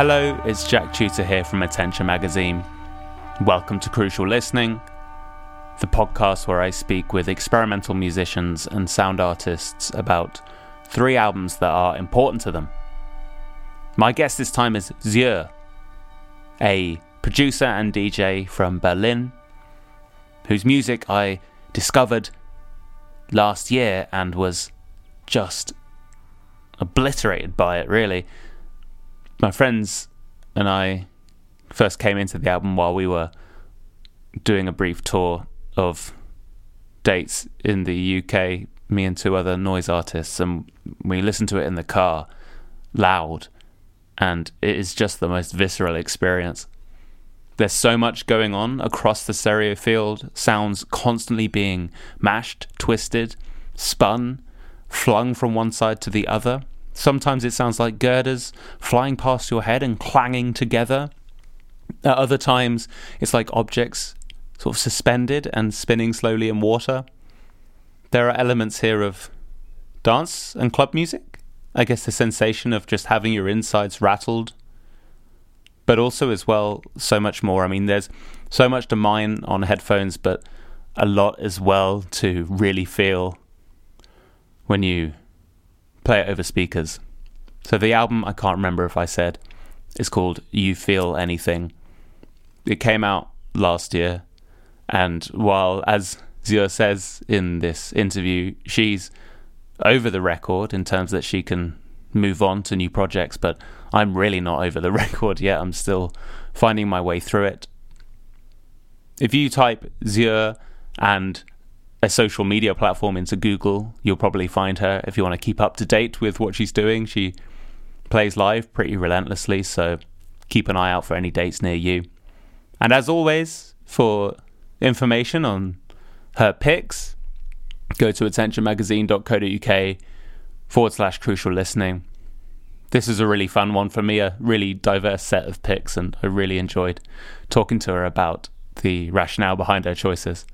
Hello, it's Jack Chuter here from Attention Magazine. Welcome to Crucial Listening, the podcast where I speak with experimental musicians and sound artists about three albums that are important to them. My guest this time is Ziúr, a producer and DJ from Berlin, whose music I discovered last year and was just obliterated by it, really my friends and I first came into the album while we were doing a brief tour of dates in the UK, me and two other noise artists, and we listened to it in the car loud, and it is just the most visceral experience. There's so much going on across the stereo field, sounds constantly being mashed, twisted, spun, flung from one side to the other. Sometimes it sounds like girders flying past your head and clanging together. At other times, it's like objects sort of suspended and spinning slowly in water. There are elements here of dance and club music. I guess the sensation of just having your insides rattled. But also, as well, so much more. I mean, there's so much to mine on headphones, but a lot as well to really feel when you play it over speakers. So the album, I can't remember if I said, is called You Feel Anything. It came out last year, and while, as Ziúr says in this interview, she's over the record in terms that she can move on to new projects, but I'm really not over the record yet. I'm still finding my way through it. If you type Ziúr and a social media platform into Google, you'll probably find her if you want to keep up to date with what she's doing. She plays live pretty relentlessly, so keep an eye out for any dates near you. And as always, for information on her picks, go to attentionmagazine.co.uk forward slash crucial listening. This is a really fun one for me, a really diverse set of picks, and I really enjoyed talking to her about the rationale behind her choices.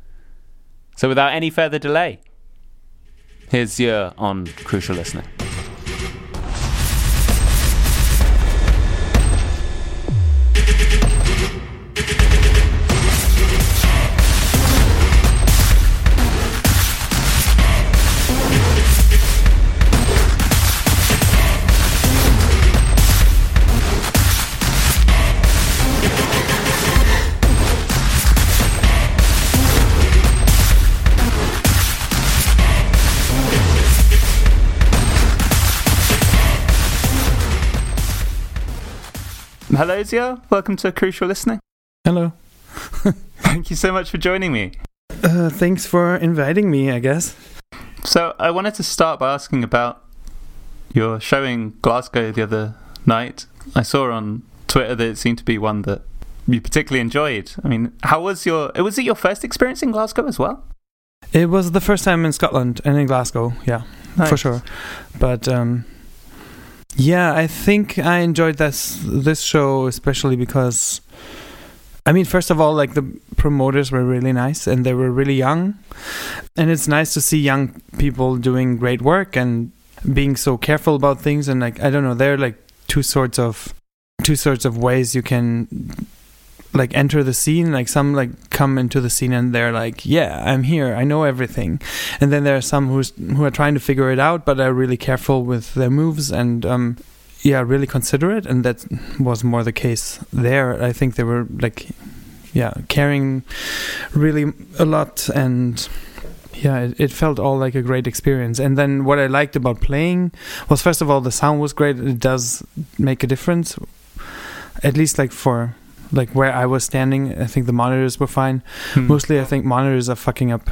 So without any further delay, here's Ziúr on Crucial Listening. Hello, Ziúr. Welcome to Crucial Listening. Hello. Thank you so much for joining me. Uh, thanks for inviting me, I guess. So, I wanted to start by asking about your showing Glasgow the other night. I saw on Twitter that it seemed to be one that you particularly enjoyed. I mean, how was your was it your first experience in Glasgow as well? It was the first time in Scotland and in Glasgow, yeah, nice. for sure. But um, yeah, I think I enjoyed this this show especially because I mean, first of all, like the promoters were really nice and they were really young. And it's nice to see young people doing great work and being so careful about things and like I don't know, there are like two sorts of two sorts of ways you can like enter the scene like some like come into the scene and they're like yeah i'm here. I know everything. And then there are some who's who are trying to figure it out but are really careful with their moves and um yeah really considerate. And that was more the case there. I think they were like yeah caring really a lot. And yeah it, it, felt all like a great experience. And then what i liked about playing was first of all the sound was great. It does make a difference at least like for like where I was standing, I think the monitors were fine. Hmm. Mostly, I think monitors are fucking up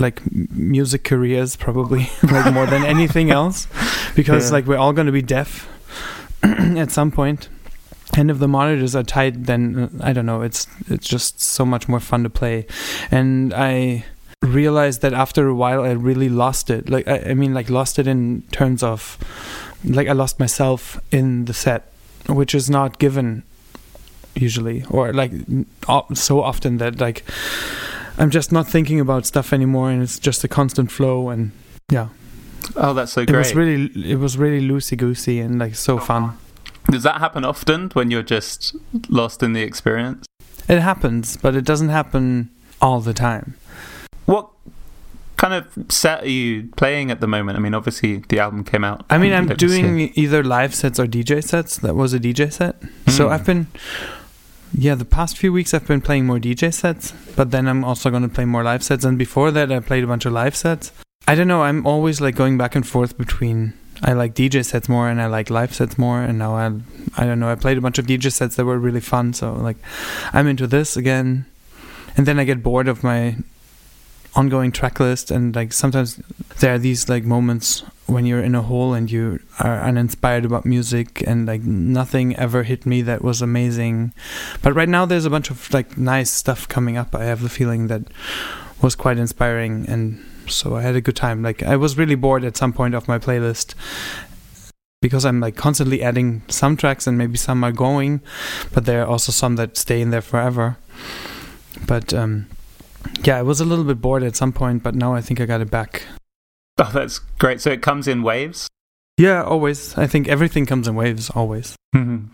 like music careers probably like more than anything else because yeah. like we're all going to be deaf at some point. and if the monitors are tight then uh, i don't know it's it's just so much more fun to play and i realized that after a while i really lost it like I, I mean like lost it in terms of like i lost myself in the set which is not given usually or like so often that like i'm just not thinking about stuff anymore and it's just a constant flow and yeah oh that's so great it was really it was really loosey goosey and like so fun Does that happen often when you're just lost in the experience? It happens, but it doesn't happen all the time. What kind of set are you playing at the moment? I mean, obviously the album came out. I mean, I'm doing either live sets or DJ sets. That was a DJ set. Mm. So I've been, yeah, the past few weeks I've been playing more DJ sets, but then I'm also going to play more live sets. And before that, I played a bunch of live sets. I don't know. I'm always like going back and forth between I like DJ sets more and I like live sets more. And now I, I don't know. I played a bunch of DJ sets that were really fun. So like, I'm into this again. And then I get bored of my ongoing track list and like sometimes there are these like moments when you're in a hole and you are uninspired about music and like nothing ever hit me that was amazing. But right now there's a bunch of like nice stuff coming up. I have the feeling that was quite inspiring and so i had a good time. Like i was really bored at some point of my playlist because i'm like constantly adding some tracks and maybe some are going but there are also some that stay in there forever. But um yeah, I was a little bit bored at some point, but now I think I got it back. Oh, that's great. So it comes in waves? Yeah, always. I think everything comes in waves, always. Mm-hmm.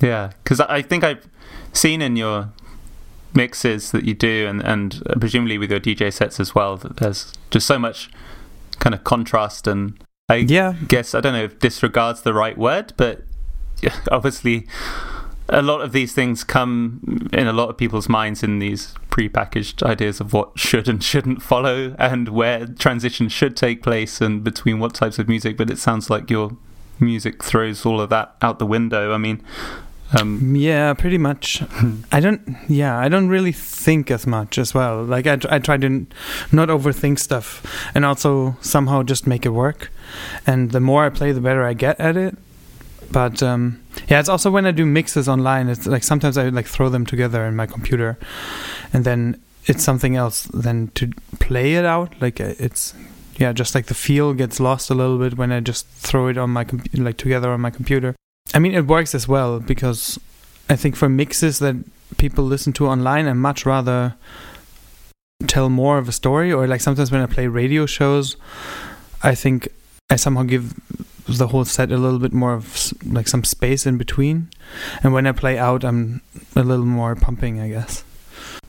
Yeah, because I think I've seen in your mixes that you do, and, and presumably with your DJ sets as well, that there's just so much kind of contrast and I yeah. guess I don't know if disregards the right word, but obviously a lot of these things come in a lot of people's minds in these pre-packaged ideas of what should and shouldn't follow and where transition should take place and between what types of music but it sounds like your music throws all of that out the window. I mean um, yeah pretty much. I don't yeah i don't really think as much as well. Like I, I try to not overthink stuff and also somehow just make it work. And the more i play the better i get at it but um, yeah, it's also when I do mixes online. It's like sometimes I like throw them together in my computer, and then it's something else than to play it out. Like uh, it's yeah, just like the feel gets lost a little bit when I just throw it on my com- like together on my computer. I mean, it works as well because I think for mixes that people listen to online, I much rather tell more of a story. Or like sometimes when I play radio shows, I think I somehow give the whole set a little bit more of like some space in between. And when I play out, I'm a little more pumping, I guess.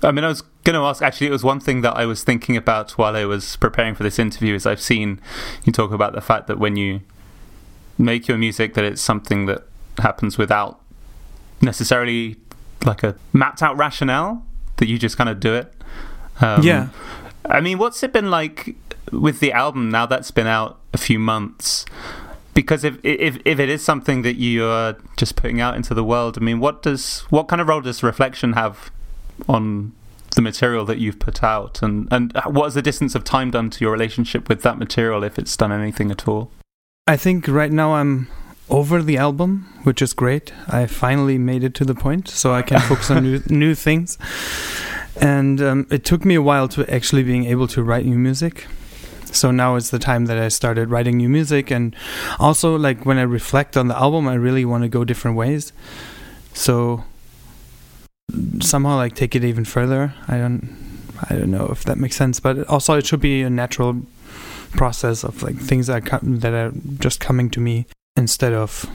I mean, I was going to ask. Actually, it was one thing that I was thinking about while I was preparing for this interview. Is I've seen you talk about the fact that when you make your music, that it's something that happens without necessarily like a mapped out rationale. That you just kind of do it. Um, yeah. I mean, what's it been like with the album now that's been out a few months? Because if if if it is something that you are just putting out into the world, I mean, what does what kind of role does reflection have on the material that you've put out, and and what has the distance of time done to your relationship with that material, if it's done anything at all? I think right now I'm over the album, which is great. I finally made it to the point, so I can focus on new new things. And um, it took me a while to actually being able to write new music so now is the time that I started writing new music. And also like when I reflect on the album I really want to go different ways. So somehow like take it even further. I don't I don't know if that makes sense. But also it should be a natural process of like things that are, that are just coming to me instead of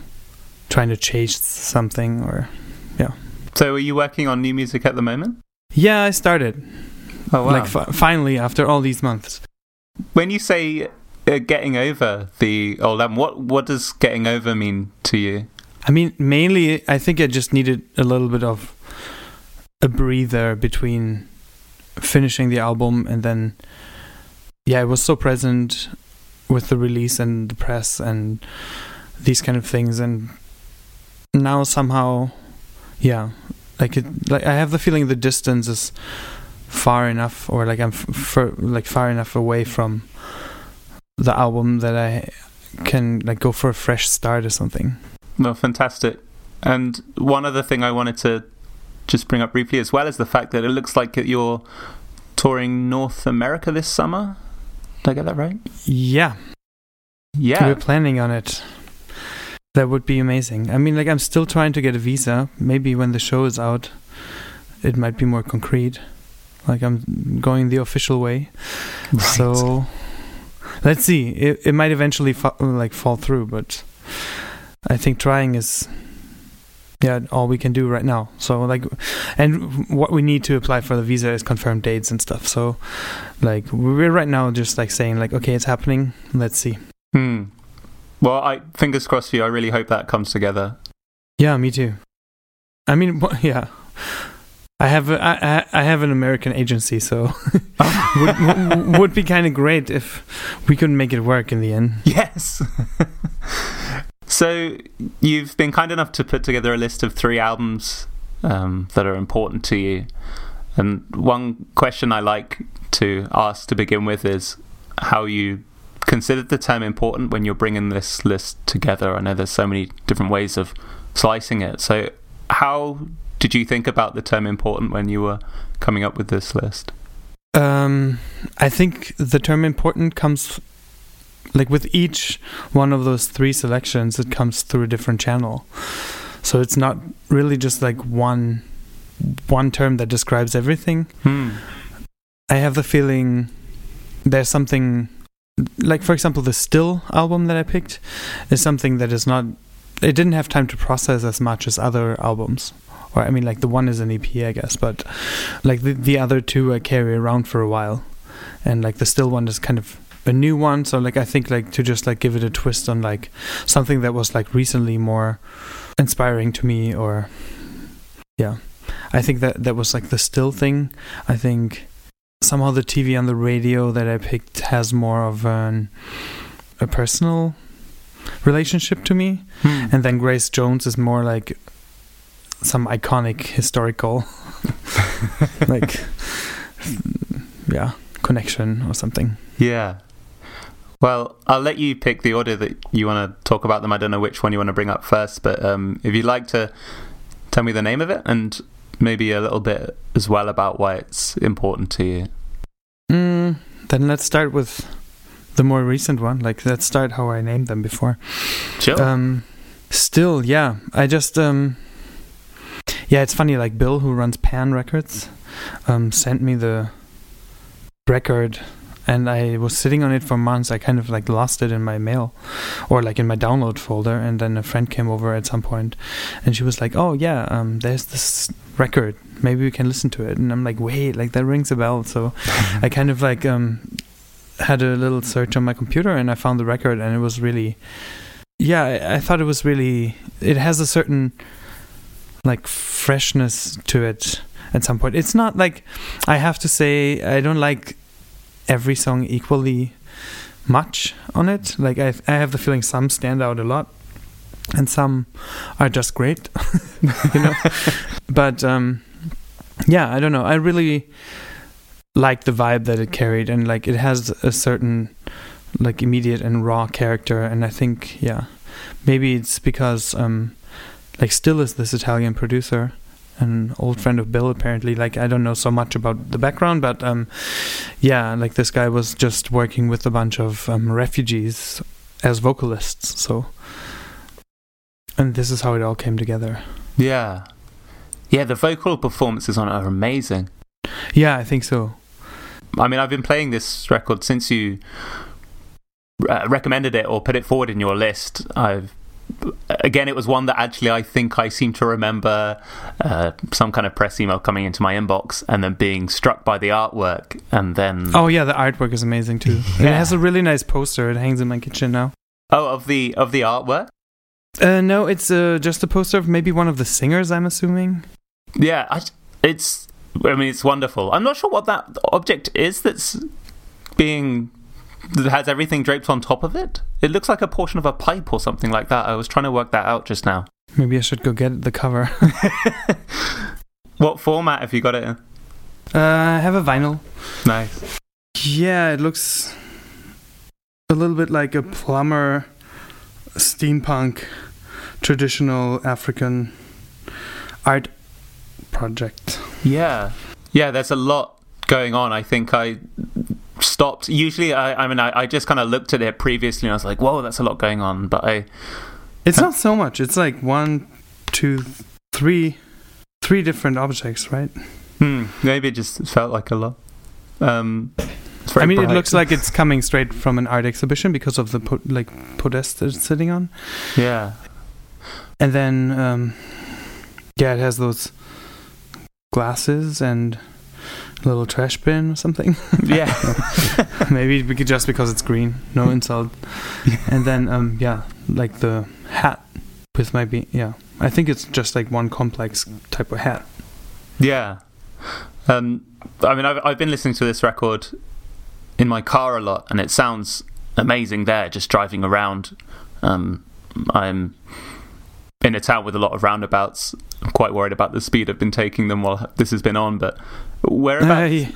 trying to chase something or yeah. So are you working on new music at the moment? Yeah I started. Oh wow! Like fi- finally, after all these months. When you say uh, getting over the old album, what what does getting over mean to you? I mean, mainly, I think I just needed a little bit of a breather between finishing the album and then, yeah, it was so present with the release and the press and these kind of things, and now somehow, yeah, like it, like I have the feeling the distance is far enough or like I'm f- like far enough away from the album that I can like go for a fresh start or something. No, fantastic. And one other thing I wanted to just bring up briefly as well is the fact that it looks like you're touring North America this summer. Did I get that right? Yeah. Yeah. We're planning on it. That would be amazing. I mean, like, I'm still trying to get a visa. Maybe when the show is out, it might be more concrete. Like I'm going the official way. Right. So let's see. It it might eventually fa- like fall through, but I think trying is yeah all we can do right now so like and what we need to apply for the visa is confirmed dates and stuff so like we're right now just like saying like okay it's happening let's see hmm. well i fingers crossed for you i really hope that comes together yeah me too i mean yeah I have a, I, I have an American agency, so would, would be kind of great if we could make it work in the end. Yes. So you've been kind enough to put together a list of three albums um, that are important to you. And one question I like to ask to begin with is how you considered the term important when you're bringing this list together. I know there's so many different ways of slicing it. So how did you think about the term important when you were coming up with this list? Um, I think the term important comes like with each one of those three selections it comes through a different channel so it's not really just like one one term that describes everything hmm. i have the feeling there's something like for example the still album that i picked is something that is not it didn't have time to process as much as other albums or i mean like the one is an ep i guess but like the, the other two i carry around for a while. And like the still one is kind of a new one so like i think like to just like give it a twist on like something that was like recently more inspiring to me or yeah. I think that that was like the still thing. I think somehow the tv on the radio that i picked has more of an a personal relationship to me. Hmm. and then grace jones is more like some iconic historical like yeah connection or something yeah well, I'll let you pick the order that you want to talk about them. I don't know which one you want to bring up first, but um, if you'd like to tell me the name of it and maybe a little bit as well about why it's important to you. Mm, then let's start with the more recent one. Like, let's start how I named them before. Sure. Um, still, yeah. I just, um, yeah, it's funny. Like Bill, who runs Pan Records, um, sent me the record and I was sitting on it for months. I kind of like lost it in my mail or like in my download folder. And then a friend came over at some point and she was like, Oh, yeah, um, there's this record. Maybe we can listen to it. And I'm like, Wait, like that rings a bell. So I kind of like um, had a little search on my computer and I found the record and it was really, yeah, I, I thought it was really, it has a certain like freshness to it at some point. It's not like I have to say I don't like every song equally much on it. Like I, I have the feeling some stand out a lot, and some are just great, you know. but um, yeah, I don't know. I really like the vibe that it carried, and like it has a certain like immediate and raw character, and I think yeah, maybe it's because um, like still is this Italian producer an old friend of Bill apparently. Like I don't know so much about the background but um yeah like this guy was just working with a bunch of um, refugees as vocalists so. And this is how it all came together. Yeah. Yeah the vocal performances on it are amazing. Yeah I think so. I mean I've been playing this record since you uh, recommended it or put it forward in your list. I've again, it was one that actually I think I seem to remember uh, some kind of press email coming into my inbox and then being struck by the artwork. And then. Oh, yeah, the artwork is amazing too. Yeah. It has a really nice poster. It hangs in my kitchen now. Oh, of the of the artwork? Uh, no, it's uh, just a poster of maybe one of the singers, I'm assuming. Yeah, I, it's. I mean, it's wonderful. I'm not sure what that object is that's being has everything draped on top of it. It looks like a portion of a pipe or something like that. I was trying to work that out just now. Maybe I should go get the cover. what format have you got it in? Uh, I have a vinyl. Nice. Yeah, it looks a little bit like a plumber steampunk traditional African art project. Yeah. Yeah, there's a lot going on. I think I stopped. Usually, I, I mean, I, I just kind of looked at it previously and I was like, whoa, that's a lot going on. But I. It's not so much. It's like one, two, three, three different objects, right? Hmm. Maybe it just felt like a lot. Um, I mean, bright. it looks like it's coming straight from an art exhibition because of the po- like podest it's sitting on. Yeah. and then um, yeah, it has those glasses and little trash bin or something. Yeah. Maybe just because it's green. No insult. and then um, yeah, like the hat with my be yeah. I think it's just like one complex type of hat. Yeah. Um, I mean, I've, I've been listening to this record in my car a lot, and it sounds amazing there, just driving around. Um, I'm in a town with a lot of roundabouts. I'm quite worried about the speed I've been taking them while this has been on, but whereabouts,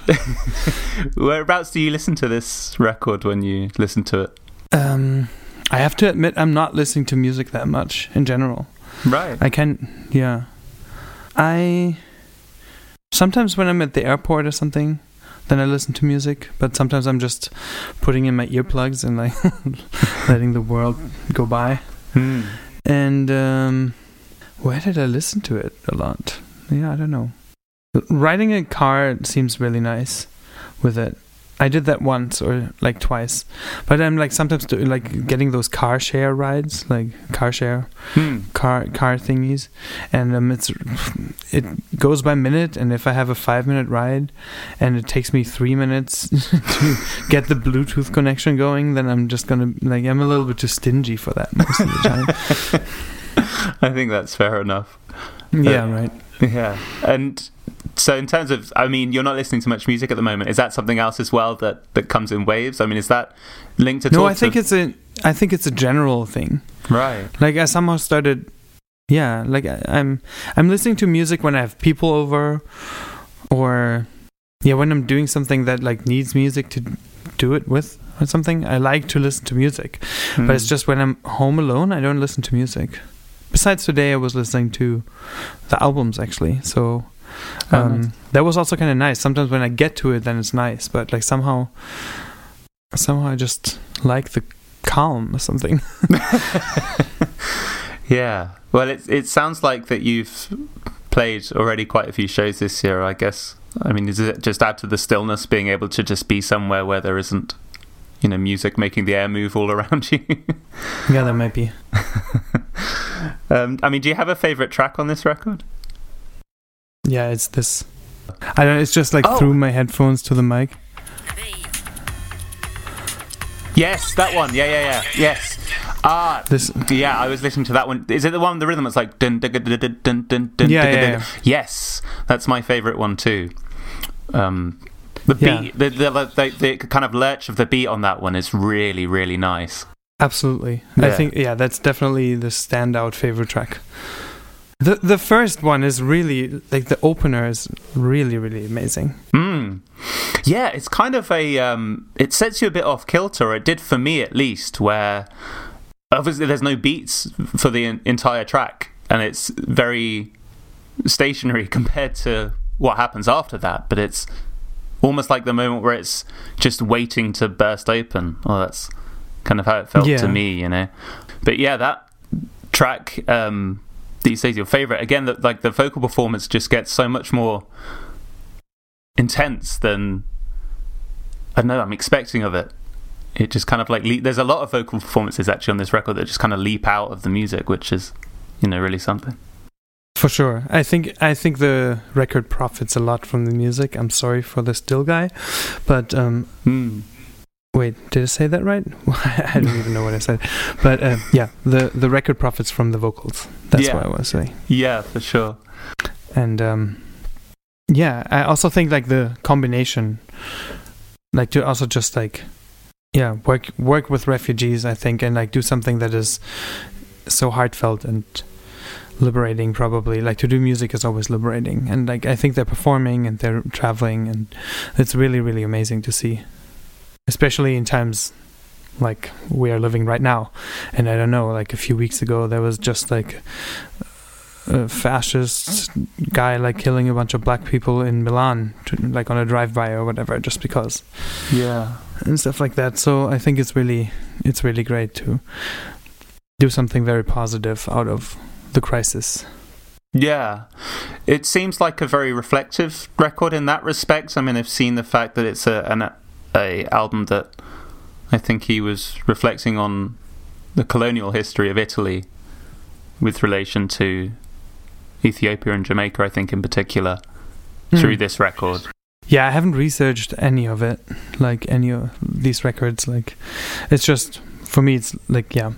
whereabouts do you listen to this record when you listen to it? Um, I have to admit, I'm not listening to music that much in general. Right. I can, yeah. I sometimes when I'm at the airport or something, then I listen to music. But sometimes I'm just putting in my earplugs and like letting the world go by. Hmm. And um, where did I listen to it a lot? Yeah, I don't know. Riding a car seems really nice with it. I did that once or like twice, but I'm like sometimes do, like getting those car share rides, like car share Hmm. car car thingies, and um, it's it goes by minute. And if I have a five minute ride, and it takes me three minutes to get the Bluetooth connection going, then I'm just gonna like I'm a little bit too stingy for that most of the time. I think that's fair enough. yeah, right. Yeah. And so, in terms of, I mean, you're not listening to much music at the moment. Is that something else as well that, that comes in waves? I mean, is that linked at all? No, I think to, it's a I think it's a general thing. right. Like I somehow started, yeah. Like I, I'm I'm listening to music when I have people over, or yeah, when I'm doing something that like needs music to do it with or something. I like to listen to music, but it's Hmm. just when I'm home alone, I don't listen to music. Besides today, I was listening to the albums actually, so Oh, um, nice. that was also kind of nice. Sometimes when I get to it, then it's nice, but like somehow, somehow I just like the calm or something. yeah. Well, it it sounds like that you've played already quite a few shows this year. I guess. I mean, does it just add to the stillness, being able to just be somewhere where there isn't, you know, music making the air move all around you? yeah, that might be. um, I mean, do you have a favorite track on this record? Yeah, it's this. I don't. It's just like oh. through my headphones to the mic. Yes, that one. Yeah, yeah, yeah. Yes. Ah, this. Yeah, I was listening to that one. Is it the one the rhythm? It's like dun dun dun dun dun dun. dun yeah, dun, yeah, yeah. Yes, that's my favorite one too. Um, the yeah. beat, the the, the the, the kind of lurch of the beat on that one is really really nice. Absolutely, yeah. I think yeah, that's definitely the standout favorite track. The the first one is really like the opener is really really amazing. Mm. Yeah, it's kind of a. Um, it sets you a bit off kilter. It did for me at least, where obviously there's no beats for the en- entire track, and it's very stationary compared to what happens after that. But it's almost like the moment where it's just waiting to burst open. Well, that's kind of how it felt Yeah. to me, you know. But yeah, that track. Um, that you say is your favorite again. That like the vocal performance just gets so much more intense than I don't know I'm expecting of it. It just kind of like le- there's a lot of vocal performances actually on this record that just kind of leap out of the music, which is you know really something. For sure. I think I think the record profits a lot from the music. I'm sorry for the still guy, but um Mm. Wait, did I say that right? I don't even know what I said. But uh, yeah, the the record profits from the vocals. That's Yeah. what I was saying. Yeah, for sure. and um yeah i also think like the combination like to also just like yeah work work with refugees i think and like do something that is so heartfelt and liberating probably like to do music is always liberating and like i think they're performing and they're traveling and it's really really amazing to see especially in times like we are living right now and i don't know like a few weeks ago there was just like a fascist guy like killing a bunch of black people in Milan, to, like on a drive-by or whatever, just because Yeah. and stuff like that. So I think it's really, it's really great to do something very positive out of the crisis. Yeah. It seems like a very reflective record in that respect. I mean, I've seen the fact that it's a an a album that I think he was reflecting on the colonial history of Italy with relation to Ethiopia and Jamaica, I think in particular, through Mm. this record. Yeah, I haven't researched any of it, like any of these records. Like, it's just for me, it's like yeah,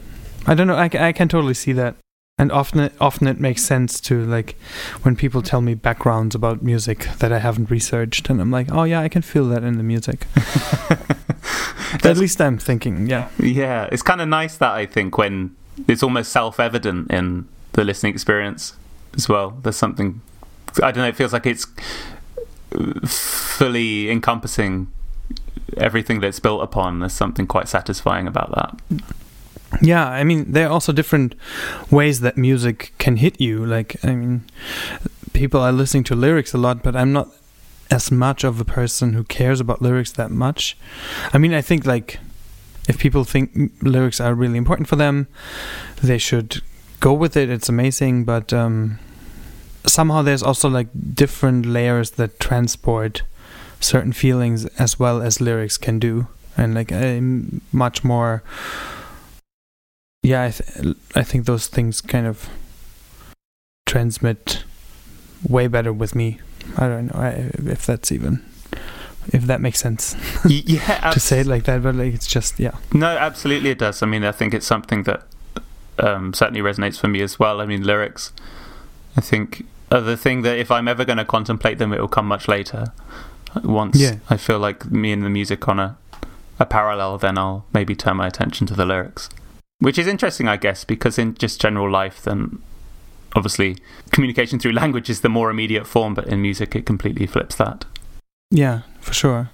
I don't know. I, I can totally see that, and often it, often it makes sense to like when people tell me backgrounds about music that I haven't researched, and I'm like, oh yeah, I can feel that in the music. At least I'm thinking, yeah, Yeah, it's kind of nice that I think when it's almost self-evident in the listening experience as well. There's something I don't know. It feels like it's uh, fully encompassing everything that it's built upon. There's something quite satisfying about that. Yeah. I mean, there are also different ways that music can hit you. Like, I mean, people are listening to lyrics a lot, but I'm not as much of a person who cares about lyrics that much. I mean, I think like if people think lyrics are really important for them, they should go with it. It's amazing, but um, somehow there's also like different layers that transport certain feelings as well as lyrics can do, and like i'm much more. Yeah, I, th- I think those things kind of transmit way better with me. I don't know I, if that's even if that makes sense yeah, to say it like that, but like it's just yeah. No, absolutely it does. I mean, I think it's something that um, certainly resonates for me as well. I mean, lyrics, I think, are the thing that if I'm ever going to contemplate them, it will come much later. Once Yeah. I feel like me and the music on a, a parallel, then I'll maybe turn my attention to the lyrics. Which is interesting, I guess, because in just general life, then obviously communication through language is the more immediate form, but in music, it completely flips that. Yeah, for sure.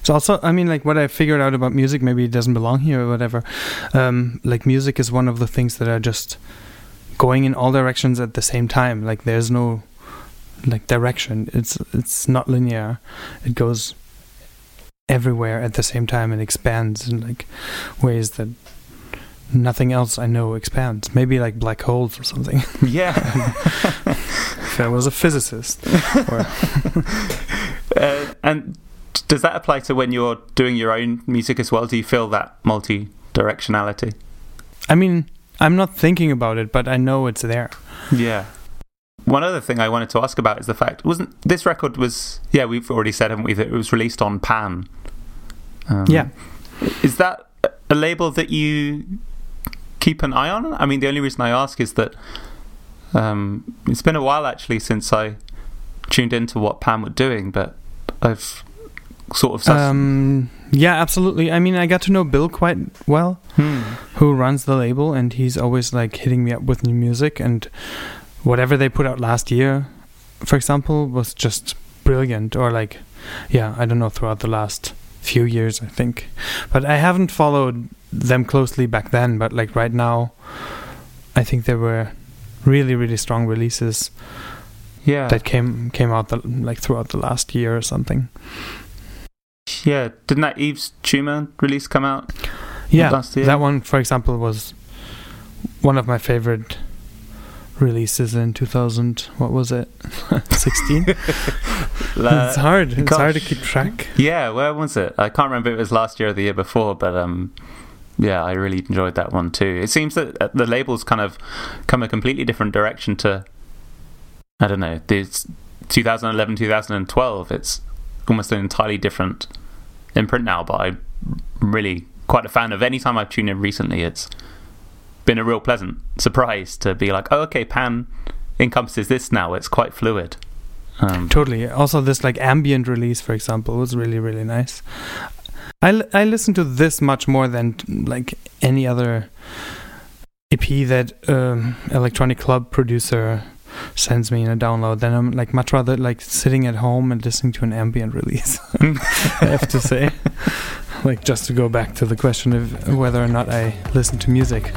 It's also, I mean, like what I figured out about music, maybe it doesn't belong here or whatever. Um, like music is one of the things that are just going in all directions at the same time. Like there's no like direction. It's it's not linear. It goes everywhere at the same time and expands in like ways that nothing else I know expands. Maybe like black holes or something. Yeah. if I was a physicist. Uh, and does that apply to when you're doing your own music as well? Do you feel that multi directionality? I mean, I'm not thinking about it, but I know it's there. Yeah. One other thing I wanted to ask about is the fact wasn't this record was yeah we've already said haven't we that it was released on Pan. Um, Yeah. Is that a label that you keep an eye on? I mean, the only reason I ask is that um, it's been a while actually since I tuned into what Pan were doing, but I've sort of Um, yeah, absolutely. I mean, I got to know Bill quite well, Hmm. who runs the label, and he's always like hitting me up with new music. And whatever they put out last year, for example, was just brilliant. Or like, yeah, I don't know, throughout the last few years, I think. But I haven't followed them closely back then. But like right now, I think there were really, really strong releases yeah. that came came out the, like throughout the last year or something. Yeah, didn't that Yves Tumor release come out? Yeah, that one, for example, was one of my favorite releases in 2000. What was it? 16. it's hard. It's hard to keep track. Yeah, where was it? I can't remember if it was last year or the year before, but um, yeah, I really enjoyed that one too. It seems that uh, the labels kind of come a completely different direction to, I don't know, this 2011, 2012. It's almost an entirely different imprint now, but I'm really quite a fan of. Any time I've tuned in recently, it's been a real pleasant surprise to be like, oh, okay, Pan encompasses this now. It's quite fluid. Um, Totally. Also, this like ambient release, for example, was really really nice. I, l- I listen to this much more than like any other EP that um, electronic club producer sends me in a download. Then I'm like much rather like sitting at home and listening to an ambient release. I have to say, like just to go back to the question of whether or not I listen to music.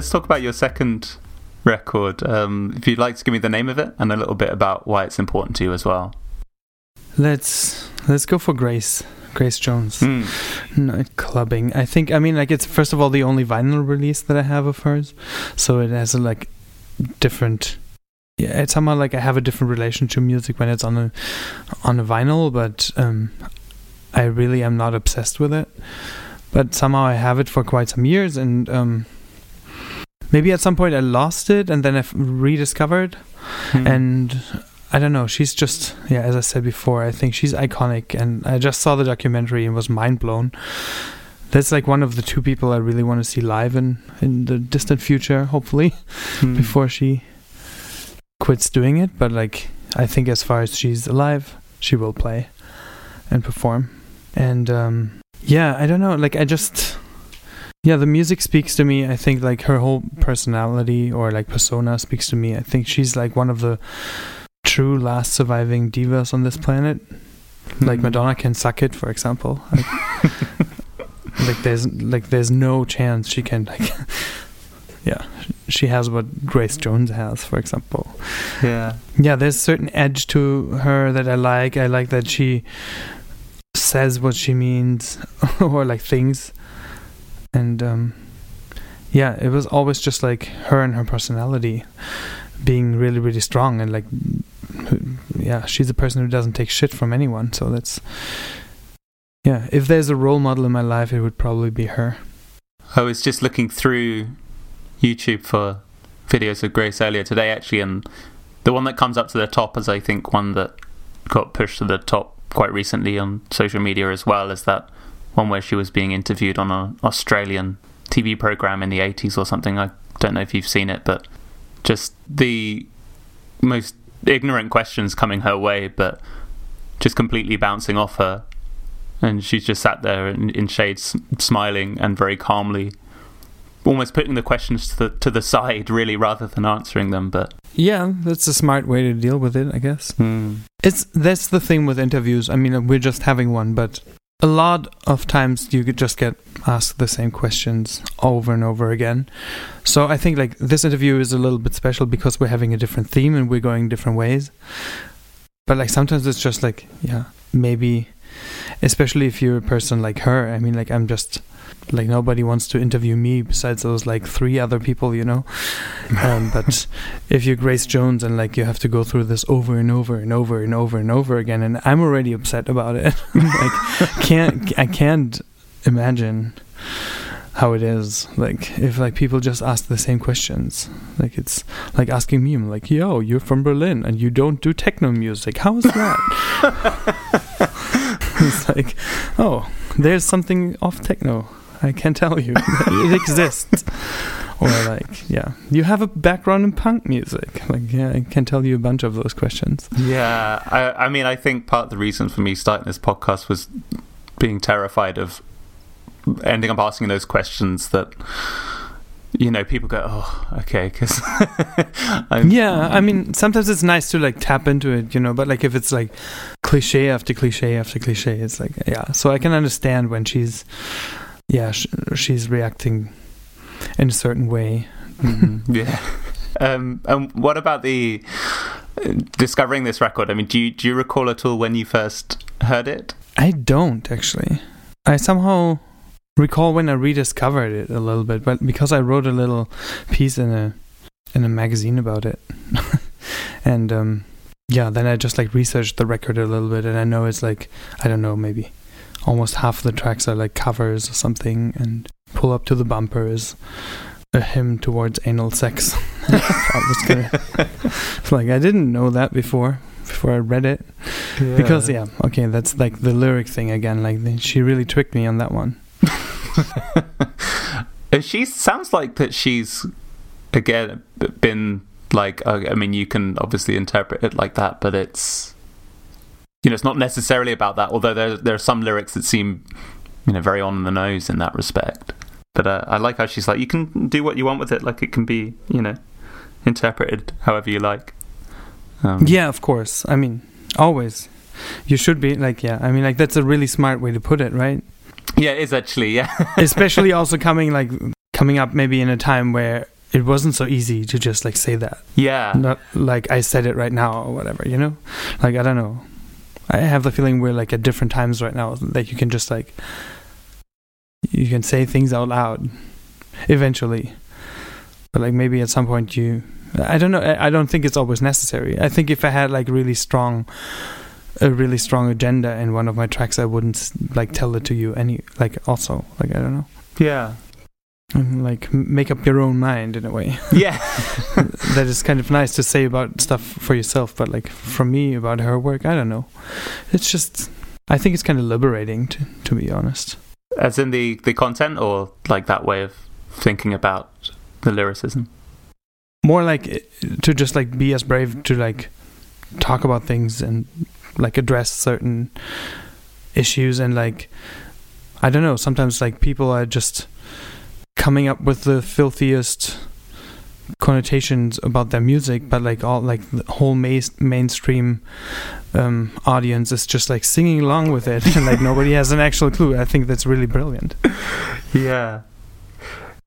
Let's talk about your second record. Um, if you'd like to give me the name of it and a little bit about why it's important to you as well. Let's let's go for Grace. Grace Jones. Hmm. Nightclubbing. I think. I mean, like it's first of all the only vinyl release that I have of hers, so it has a like different. Yeah, it's somehow like I have a different relation to music when it's on a on a vinyl, but um, I really am not obsessed with it. But somehow I have it for quite some years, and um, maybe at some point I lost it, and then I've rediscovered Hmm. and I don't know. She's just yeah, as I said before, I think she's iconic, and I just saw the documentary and was mind blown. That's like one of the two people I really want to see live in in the distant future, hopefully, Hmm. before she quits doing it. But like, I think as far as she's alive, she will play and perform. And um, yeah, I don't know. Like, I just yeah, the music speaks to me. I think like her whole personality or like persona speaks to me. I think she's like one of the true last surviving divas on this planet. Like Hmm. Madonna can suck it, for example. Like, like there's like there's no chance she can like yeah she has what Grace Jones has, for example. Yeah. Yeah, there's a certain edge to her that I like. I like that she says what she means or like things. And um yeah, it was always just like her and her personality being really really strong and like yeah, she's a person who doesn't take shit from anyone. So that's yeah, if there's a role model in my life, it would probably be her. I was just looking through YouTube for videos of Grace earlier today, actually, and the one that comes up to the top is, I think, one that got pushed to the top quite recently on social media as well, is that one where she was being interviewed on an Australian TV program in the 80s or something. I don't know if you've seen it, but just the most ignorant questions coming her way, but just completely bouncing off her. And she's just sat there in, in shades, smiling and very calmly, almost putting the questions to the, to the side, really, rather than answering them. But Yeah, that's a smart way to deal with it, I guess. hmm. It's that's the thing with interviews. I mean, we're just having one, but a lot of times you just get asked the same questions over and over again. So I think like this interview is a little bit special because we're having a different theme and we're going different ways. But like sometimes it's just like yeah, maybe especially if you're a person like her. I mean, like I'm just like nobody wants to interview me besides those like three other people, you know. Um, but if you're Grace Jones and like you have to go through this over and over and over and over and over again, and I'm already upset about it. like, can't I can't imagine how it is. Like if like people just ask the same questions, like it's like asking me, I'm like, "Yo, you're from Berlin and you don't do techno music. How is that?" it's like, oh, there's something off techno. I can tell you, it exists. Or like, yeah, you have a background in punk music. Like, yeah, I can tell you a bunch of those questions. Yeah, I, I mean, I think part of the reason for me starting this podcast was being terrified of ending up asking those questions that, you know, people go, oh, okay, because. Yeah, I mean, sometimes it's nice to like tap into it, you know, but like if it's like cliche after cliche after cliche, it's like, yeah. So I can understand when she's, yeah, sh- she's reacting in a certain way. Mhm, yeah. Um, and what about the uh, discovering this record? I mean, do you do you recall at all when you first heard it? I don't actually. I somehow recall when I rediscovered it a little bit, but because I wrote a little piece in a in a magazine about it, and um, yeah, then I just like researched the record a little bit, and I know it's like I don't know, maybe almost half the tracks are like covers or something, and pull up to the bumper is a hymn towards anal sex. I was gonna, like I didn't know that before before I read it. Because yeah okay that's like the lyric thing again like she really tricked me on that one she sounds like that she's again been like uh, I mean you can obviously interpret it like that but it's you know it's not necessarily about that although there there are some lyrics that seem you know very on the nose in that respect. But uh, I like how she's like you can do what you want with it like it can be you know interpreted however you like. Um, yeah of course. I mean always. You should be like yeah i mean like that's a really smart way to put it right yeah it is actually yeah especially also coming like coming up maybe in a time where it wasn't so easy to just like say that. Yeah. Not like I said it right now or whatever, you know? Like I don't know. I have the feeling we're like at different times right now that you can just like you can say things out loud eventually. But like maybe at some point you I don't know I I don't think it's always necessary. I think if I had like really strong a really strong agenda in one of my tracks I wouldn't like tell it to you any like also like I don't know. Yeah. And, like make up your own mind in a way. Yeah. that is kind of nice to say about stuff for yourself, but like from me about her work, I don't know. It's just, I think it's kind of liberating to to be honest. As in the, the content or like that way of thinking about the lyricism? More like eh, to just like be as brave to like talk about things and like address certain issues and like I don't know. Sometimes like people are just coming up with the filthiest connotations about their music, but like all like the whole main mainstream um, audience is just like singing along with it, and like nobody has an actual clue. I think that's really brilliant. Yeah.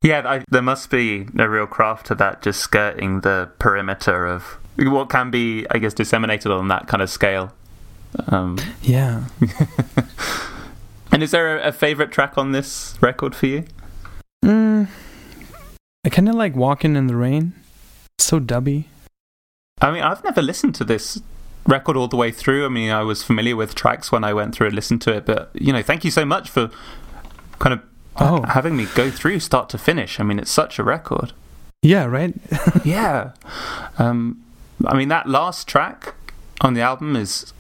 Yeah, I, there must be a real craft to that, just skirting the perimeter of what can be, I guess, disseminated on that kind of scale. Um, Yeah. and is there a, a favorite track on this record for you? Mm, I kind of like walking in the rain. It's so dubby. I mean, I've never listened to this record all the way through. I mean, I was familiar with tracks when I went through and listened to it, but you know, thank you so much for kind of Oh. having me go through start to finish. I mean, it's such a record. Yeah, right. yeah. Um, I mean, that last track on the album is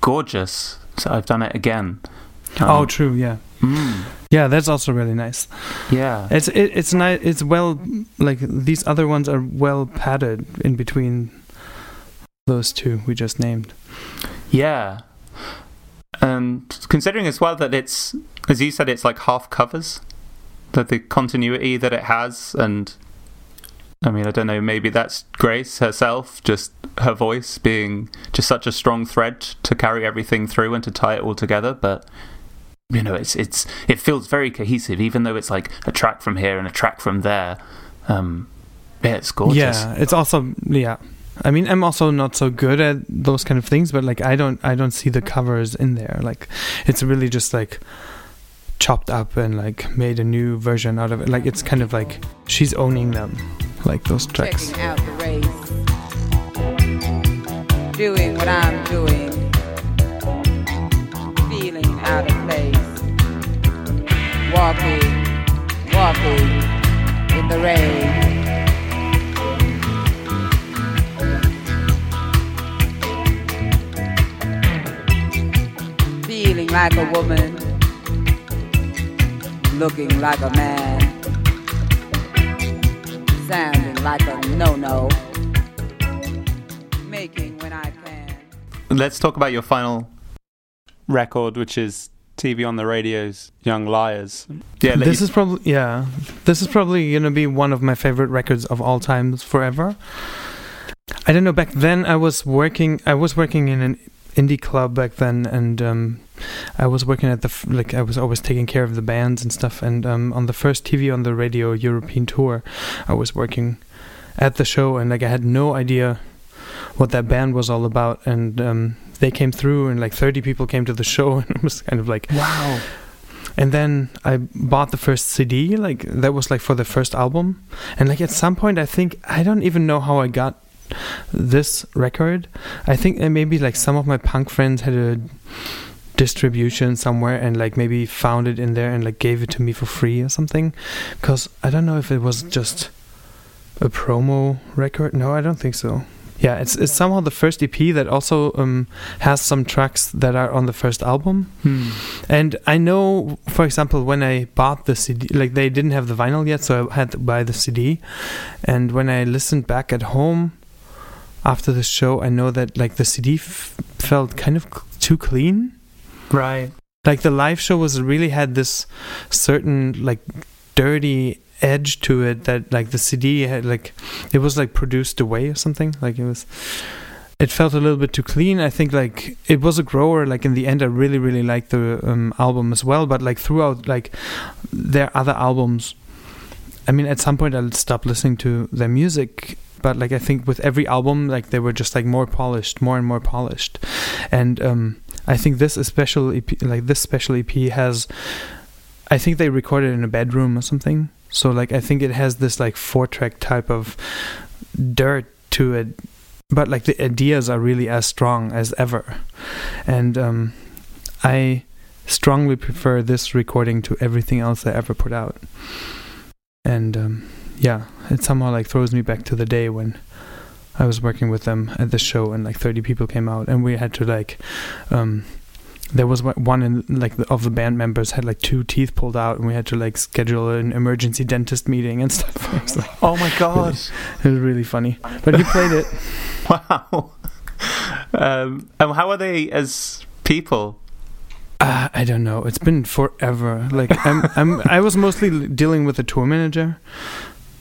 gorgeous. So I've done it again. Um, oh, true. Yeah. mm, Yeah, that's also really nice. yeah. It's it, it's nice. It's well like these other ones are well padded in between those two we just named. Yeah. And considering as well that it's, as you said, it's like half covers, that the continuity that it has, and I mean, I don't know, maybe that's Grace herself, just her voice being just such a strong thread to carry everything through and to tie it all together, but. You know, it's it's it feels very cohesive, even though it's like a track from here and a track from there. Um, yeah, it's gorgeous. Yeah, it's also yeah. I mean, I'm also not so good at those kind of things, but like I don't I don't see the covers in there. Like it's really just like chopped up and like made a new version out of it. Like it's kind of like she's owning them, like those tracks. Checking out the race. Doing what I'm doing. Feeling out of place. Walking, walking in the rain. Feeling like a woman. Looking like a man sounding like a no-no. Making when I can. Let's talk about your final record, which is TV on the Radio's Young Liars. Yeah, this you- is probably yeah. This is probably gonna be one of my favorite records of all times forever. I don't know. Back then, I was working. I was working in an indie club back then, and um, I was working at the f- like. I was always taking care of the bands and stuff. And um, on the first TV on the radio European tour, I was working at the show, and like I had no idea what that band was all about. And um, they came through, and like thirty people came to the show, and it was kind of like wow. and then I bought the first CD, like that was like for the first album. And like at some point I think I don't even know how I got this record. I think uh, maybe like some of my punk friends had a distribution somewhere and like maybe found it in there and like gave it to me for free or something. Cuz I don't know if it was just a promo record. No, I don't think so. Yeah, it's it's somehow the first EP that also um, has some tracks that are on the first album. Hmm. And I know, for example, when I bought the CD, like they didn't have the vinyl yet, so I had to buy the CD. And when I listened back at home after the show, I know that like the CD f- felt kind of c- too clean. Right. Like the live show was really had this certain like dirty edge to it that like the CD had like it was like produced away or something. Like it was it felt a little bit too clean. I think like it was a grower. Like in the end, I really really liked the um, album as well. But like throughout like their other albums, I mean, at some point I'll stop listening to their music. But like I think with every album, like they were just like more polished, more and more polished, and um, I think this special EP, like this special EP, has. I think they recorded in a bedroom or something. So like I think it has this like four track type of dirt to it, but like the ideas are really as strong as ever, and um, I strongly prefer this recording to everything else I ever put out. And um, yeah, it somehow like throws me back to the day when I was working with them at the show and like 30 people came out and we had to like um there was one- in like the, of the band members had like two teeth pulled out and we had to like schedule an emergency dentist meeting and stuff. It was, like, Oh my god! it was really funny. But he played it. wow. Um, and how are they as people? Uh, I don't know. It's been forever. Like I'm, I'm, I was mostly dealing with a tour manager,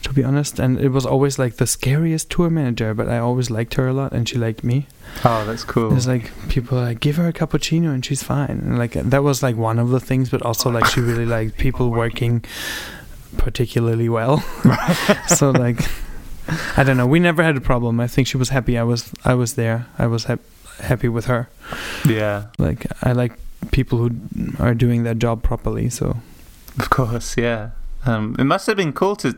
to be honest, and it was always like the scariest tour manager. But I always liked her a lot, and she liked me. Oh, that's cool. It's like people like give her a cappuccino and she's fine. And like that was like one of the things, but also like she really liked people working particularly well. so like I don't know. We never had a problem. I think she was happy. I was I was there. I was hap- happy with her. Yeah, Like I like people who are doing their job properly. So of course. Yeah. Um, it must have been cool to.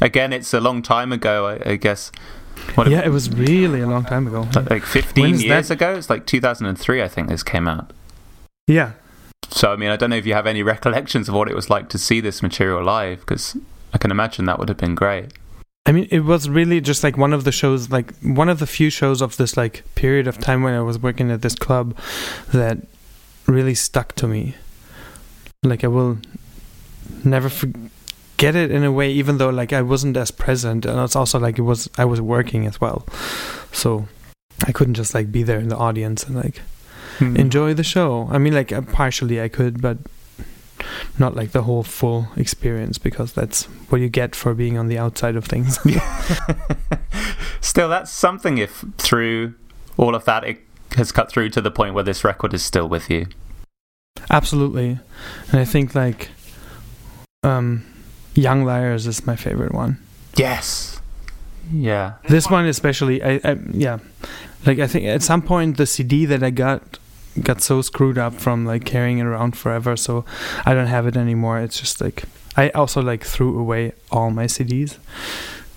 Again, it's a long time ago, I, I guess. What yeah, it was really a long time ago. like 15 years that? ago. It's like 2003, I think this came out. Yeah. So, I mean, I don't know if you have any recollections of what it was like to see this material live, because I can imagine that would have been great. I mean, it was really just like one of the shows, like one of the few shows of this like period of time when I was working at this club that really stuck to me. Like I will never forget it in a way, even though like I wasn't as present, and it's also like it was I was working as well, so I couldn't just like be there in the audience and like Hmm. enjoy the show. I mean, like uh, partially I could, but not like the whole full experience because that's what you get for being on the outside of things. still, that's something if through all of that it has cut through to the point where this record is still with you. Absolutely, and I think like um, Young Liars is my favorite one. Yes. Yeah. This one especially, I, I yeah, like I think at some point the CD that I got got so screwed up from like carrying it around forever, so I don't have it anymore. It's just like I also like threw away all my CDs,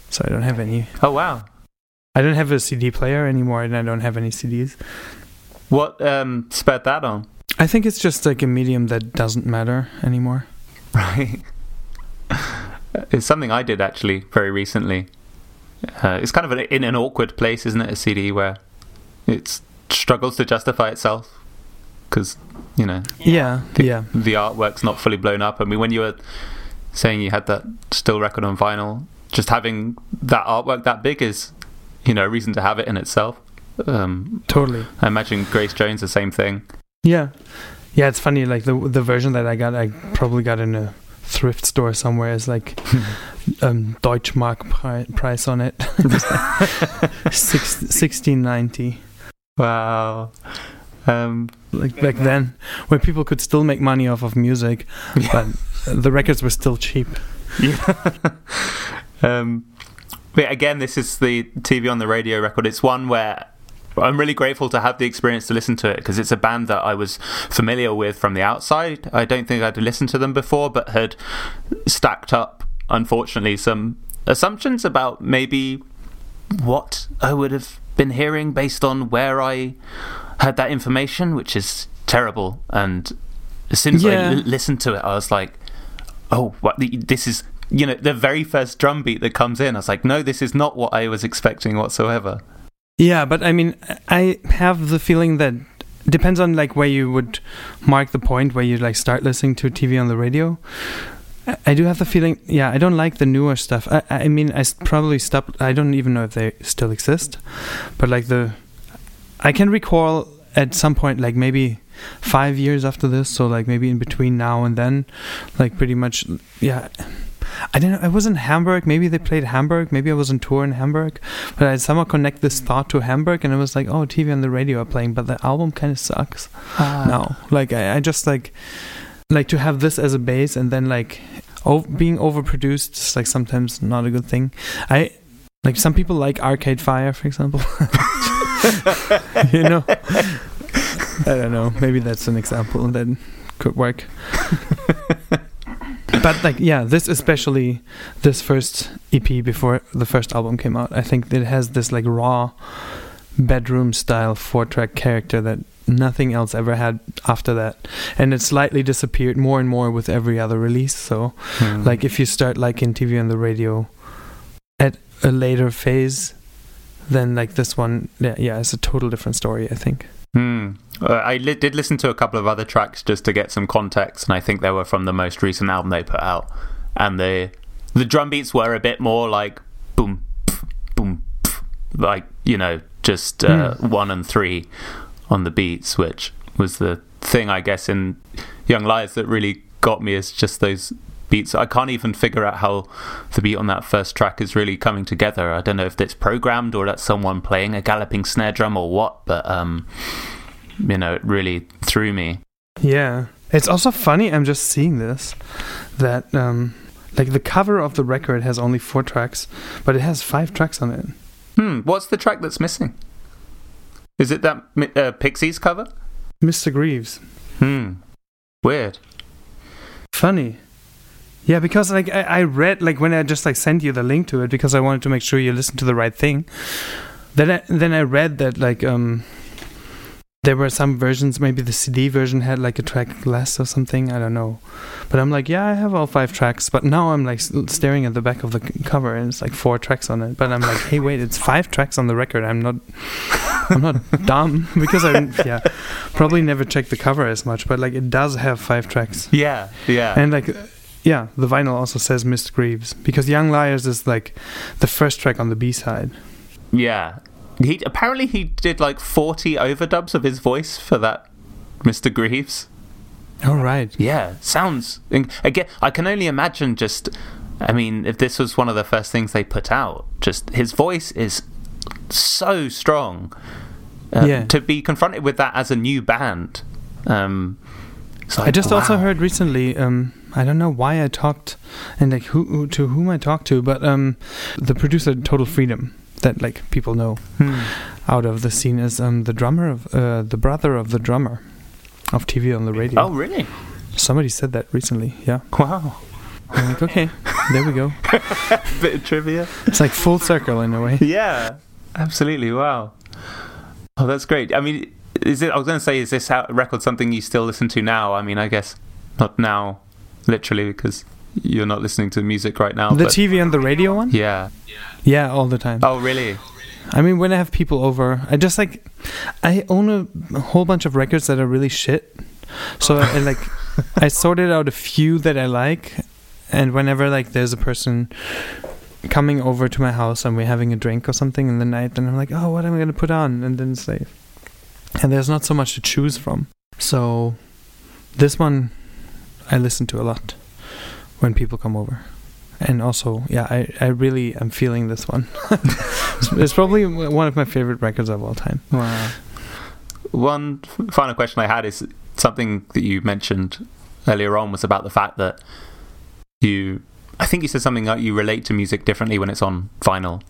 so I don't have any. Oh, wow. I don't have a CD player anymore, and I don't have any CDs. What um, spurred that on? I think it's just like a medium that doesn't matter anymore. Right. It's something I did actually very recently. Uh, it's kind of an, in an awkward place, isn't it? A CD where it struggles to justify itself because you know Yeah, yeah, the artwork's not fully blown up. I mean, when you were saying you had that still record on vinyl, just having that artwork that big is you know a reason to have it in itself. Um, totally. I imagine Grace Jones the same thing. Yeah, yeah. It's funny. Like the the version that I got, I probably got in a thrift store somewhere. Is like um, Deutschmark pri- price on it. Six, 1690. Wow. Um, Like back then, when people could still make money off of music, but the records were still cheap. Yeah. um, but again, this is the TV on the radio record. It's one where I'm really grateful to have the experience to listen to it because it's a band that I was familiar with from the outside. I don't think I'd listened to them before, but had stacked up, unfortunately, some assumptions about maybe what I would have been hearing based on where I had that information, which is terrible. And as soon as I Yeah. l- listened to it, I was like, oh, what? This is, you know, the very first drum beat that comes in. I was like, no, this is not what I was expecting whatsoever. Yeah, but I mean, I have the feeling that depends on like where you would mark the point where you like start listening to TV on the radio. I- do have the feeling, yeah, I don't like the newer stuff. I, I mean, I probably stopped. I don't even know if they still exist, but like the, I can recall at some point, like maybe five years after this, so like maybe in between now and then, like pretty much, yeah. I don't know. I was in Hamburg. Maybe they played Hamburg. Maybe I was on tour in Hamburg. But I somehow connect this hmm. thought to Hamburg, and I was like, oh, TV and the radio are playing, but the album kind of sucks. Ah. No, like I, I just like like to have this as a base, and then like o- being overproduced is like sometimes not a good thing. I like some people like Arcade Fire, for example. you know, I don't know. Maybe that's an example that could work. but like, yeah, this especially this first EP before the first album came out. I think it has this like raw bedroom style four track character that nothing else ever had after that and it slightly disappeared more and more with every other release so Hmm. like if you start liking TV on the radio at a later phase, then like this one, yeah, yeah, it's a total different story. I think. Hmm. Uh, I li- did listen to a couple of other tracks just to get some context, and I think they were from the most recent album they put out. And the the drum beats were a bit more like boom, pf, boom, pf, like you know, just uh, one and three on the beats, which was the thing I guess in Young Liars that really got me is just those beats. I can't even figure out how the beat on that first track is really coming together. I don't know if it's programmed or that's someone playing a galloping snare drum or what, but um, you know, it really threw me. Yeah, it's also funny. I'm just seeing this that um, like the cover of the record has only four tracks, but it has five tracks on it. Hmm, what's the track that's missing? Is it that uh, Pixies cover? Mr. Grieves. Hmm, weird. Funny. Yeah, because like I, I read like when I just like sent you the link to it because I wanted to make sure you listen to the right thing. Then I, then I read that like um there were some versions maybe the CD version had like a track less or something I don't know, but I'm like yeah I have all five tracks but now I'm like staring at the back of the cover and it's like four tracks on it but I'm like hey wait it's five tracks on the record I'm not I'm not dumb because I yeah probably never checked the cover as much but like it does have five tracks Yeah, yeah. and like, yeah, the vinyl also says Mr. Grieves because Young Liars is like the first track on the B side. Yeah. He apparently he did like 40 overdubs of his voice for that Mr. Grieves. All right. Yeah, sounds again I can only imagine just I mean if this was one of the first things they put out, just his voice is so strong. Uh, Yeah. to be confronted with that as a new band. Um it's I like, just also heard recently. Um, I don't know why I talked and like who who- to whom I talked to, but um, the producer Total Freedom that like people know Hmm. out of the scene is um the drummer of uh, the brother of the drummer of TV on the radio. Oh really? Somebody said that recently. Yeah. Wow. I'm like okay, there we go. Bit of trivia. It's like full circle in a way. Yeah, absolutely. Wow. Oh, that's great. I mean, is it? I was going to say, is this record something you still listen to now? I mean, I guess not now, literally, because you're not listening to music right now. The TV and the radio one. yeah. Yeah, all the time. Oh, really? I mean, when I have people over, I just like I own a whole bunch of records that are really shit. So I like I sorted out a few that I like, and whenever like there's a person coming over to my house and we're having a drink or something in the night, then I'm like, oh, what am I gonna put on? And then it's like, and there's not so much to choose from. So this one I listen to a lot when people come over. And also, yeah, I, I really am feeling this one. it's, it's probably one of my favorite records of all time. Wow. One final question I had is something that you mentioned earlier on was about the fact that you, I think you said something like you relate to music differently when it's on vinyl.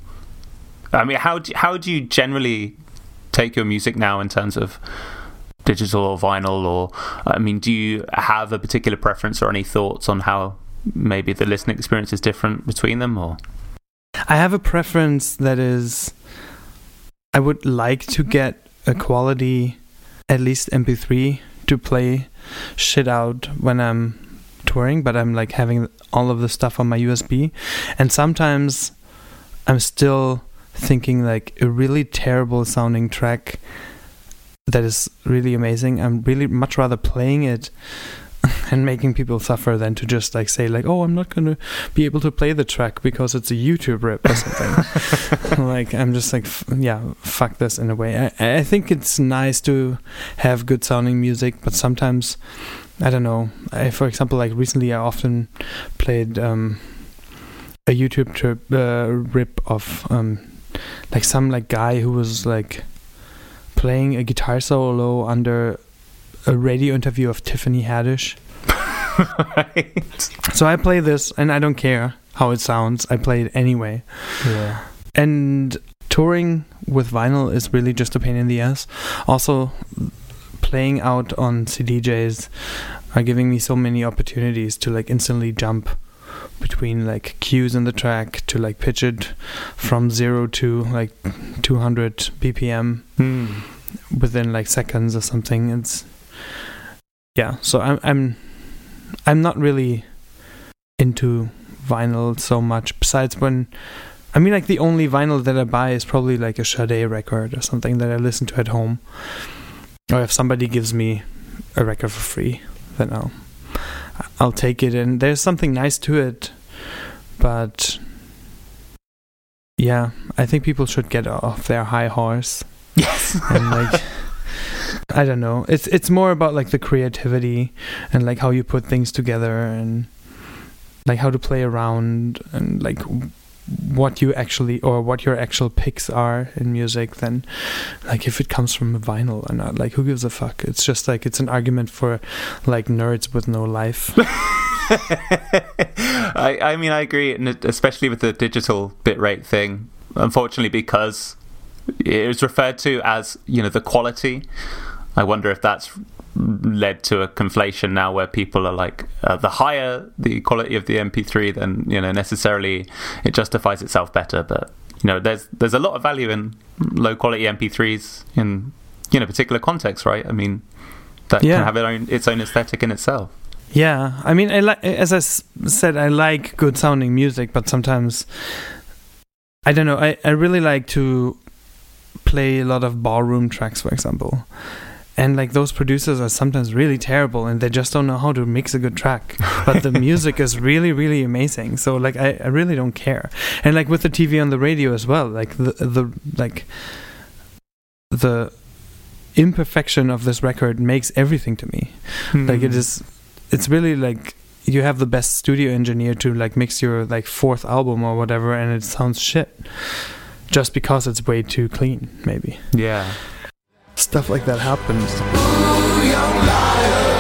I mean, how do, how do you generally take your music now in terms of digital or vinyl? Or, I mean, do you have a particular preference or any thoughts on how maybe the listening experience is different between them? Or, I have a preference that is, I would like to get a quality, at least MP3 to play shit out when I'm touring, but I'm like having all of the stuff on my USB. And sometimes I'm still thinking like a really terrible sounding track that is really amazing. I'm really much rather playing it and making people suffer than to just like say like, oh, I'm not gonna be able to play the track because it's a YouTube rip or something. like I'm just like, yeah, fuck this in a way. I, I think it's nice to have good sounding music, but sometimes I don't know. I, for example, like recently, I often played um, a YouTube trip uh, rip of um, like some like guy who was like playing a guitar solo under a radio interview of Tiffany Haddish. right. So I play this and I don't care how it sounds. I play it anyway. Yeah. And touring with vinyl is really just a pain in the ass. Also, playing out on CDJs are giving me so many opportunities to like instantly jump between like cues in the track to like pitch it from zero to like 200 BPM Hmm. within like seconds or something. It's yeah. So I'm I'm I'm not really into vinyl so much. Besides when I mean like the only vinyl that I buy is probably like a Sade record or something that I listen to at home. Or if somebody gives me a record for free, then I'll I'll take it and there's something nice to it. But yeah, I think people should get off their high horse Yes. and like I don't know. It's it's more about like the creativity and like how you put things together and like how to play around and like what you actually or what your actual picks are in music than like if it comes from a vinyl or not. Like who gives a fuck? It's just like it's an argument for like nerds with no life. I, I mean, I agree, and especially with the digital bitrate thing. Unfortunately, because it was referred to as you know the quality. I wonder if that's led to a conflation now where people are like uh, the higher the quality of the MP3, then you know necessarily it justifies itself better. But you know, there's there's a lot of value in low quality MP3s in you know particular contexts, right? I mean, that Yeah. can have its own its own aesthetic in itself. Yeah, I mean, I like as I s- said, I like good sounding music, but sometimes I don't know. I I really like to play a lot of ballroom tracks, for example, and like those producers are sometimes really terrible, and they just don't know how to mix a good track. But the music is really, really amazing. So like, I I really don't care. And like with the TV on the radio as well, like the the like the imperfection of this record makes everything to me like it hmm. is it's really like you have the best studio engineer to like mix your like fourth album or whatever and it sounds shit just because it's way too clean maybe Yeah. Stuff like that happens. Said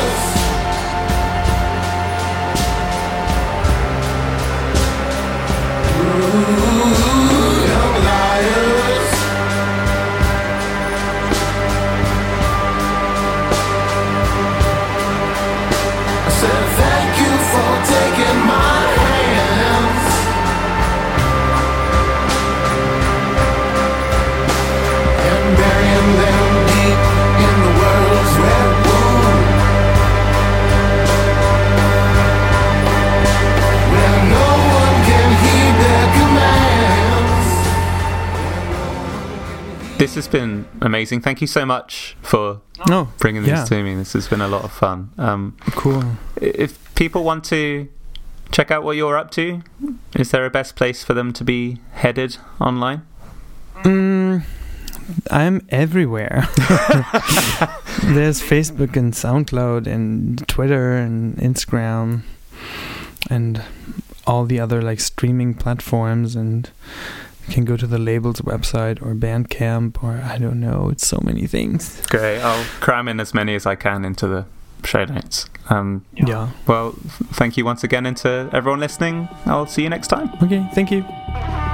This has been amazing. Thank you so much for no bringing this Yeah. to me. This has been a lot of fun. Um, cool if people want to check out what you're up to, is there a best place for them to be headed online? mm, i'm everywhere there's facebook and soundcloud and twitter and instagram and all the other like streaming platforms and you can go to the label's website or bandcamp or i don't know it's so many things Great. I'll cram in as many as I can into the show notes. Um, yeah well, thank you once again, and to everyone listening, I'll see you next time. okay thank you Thank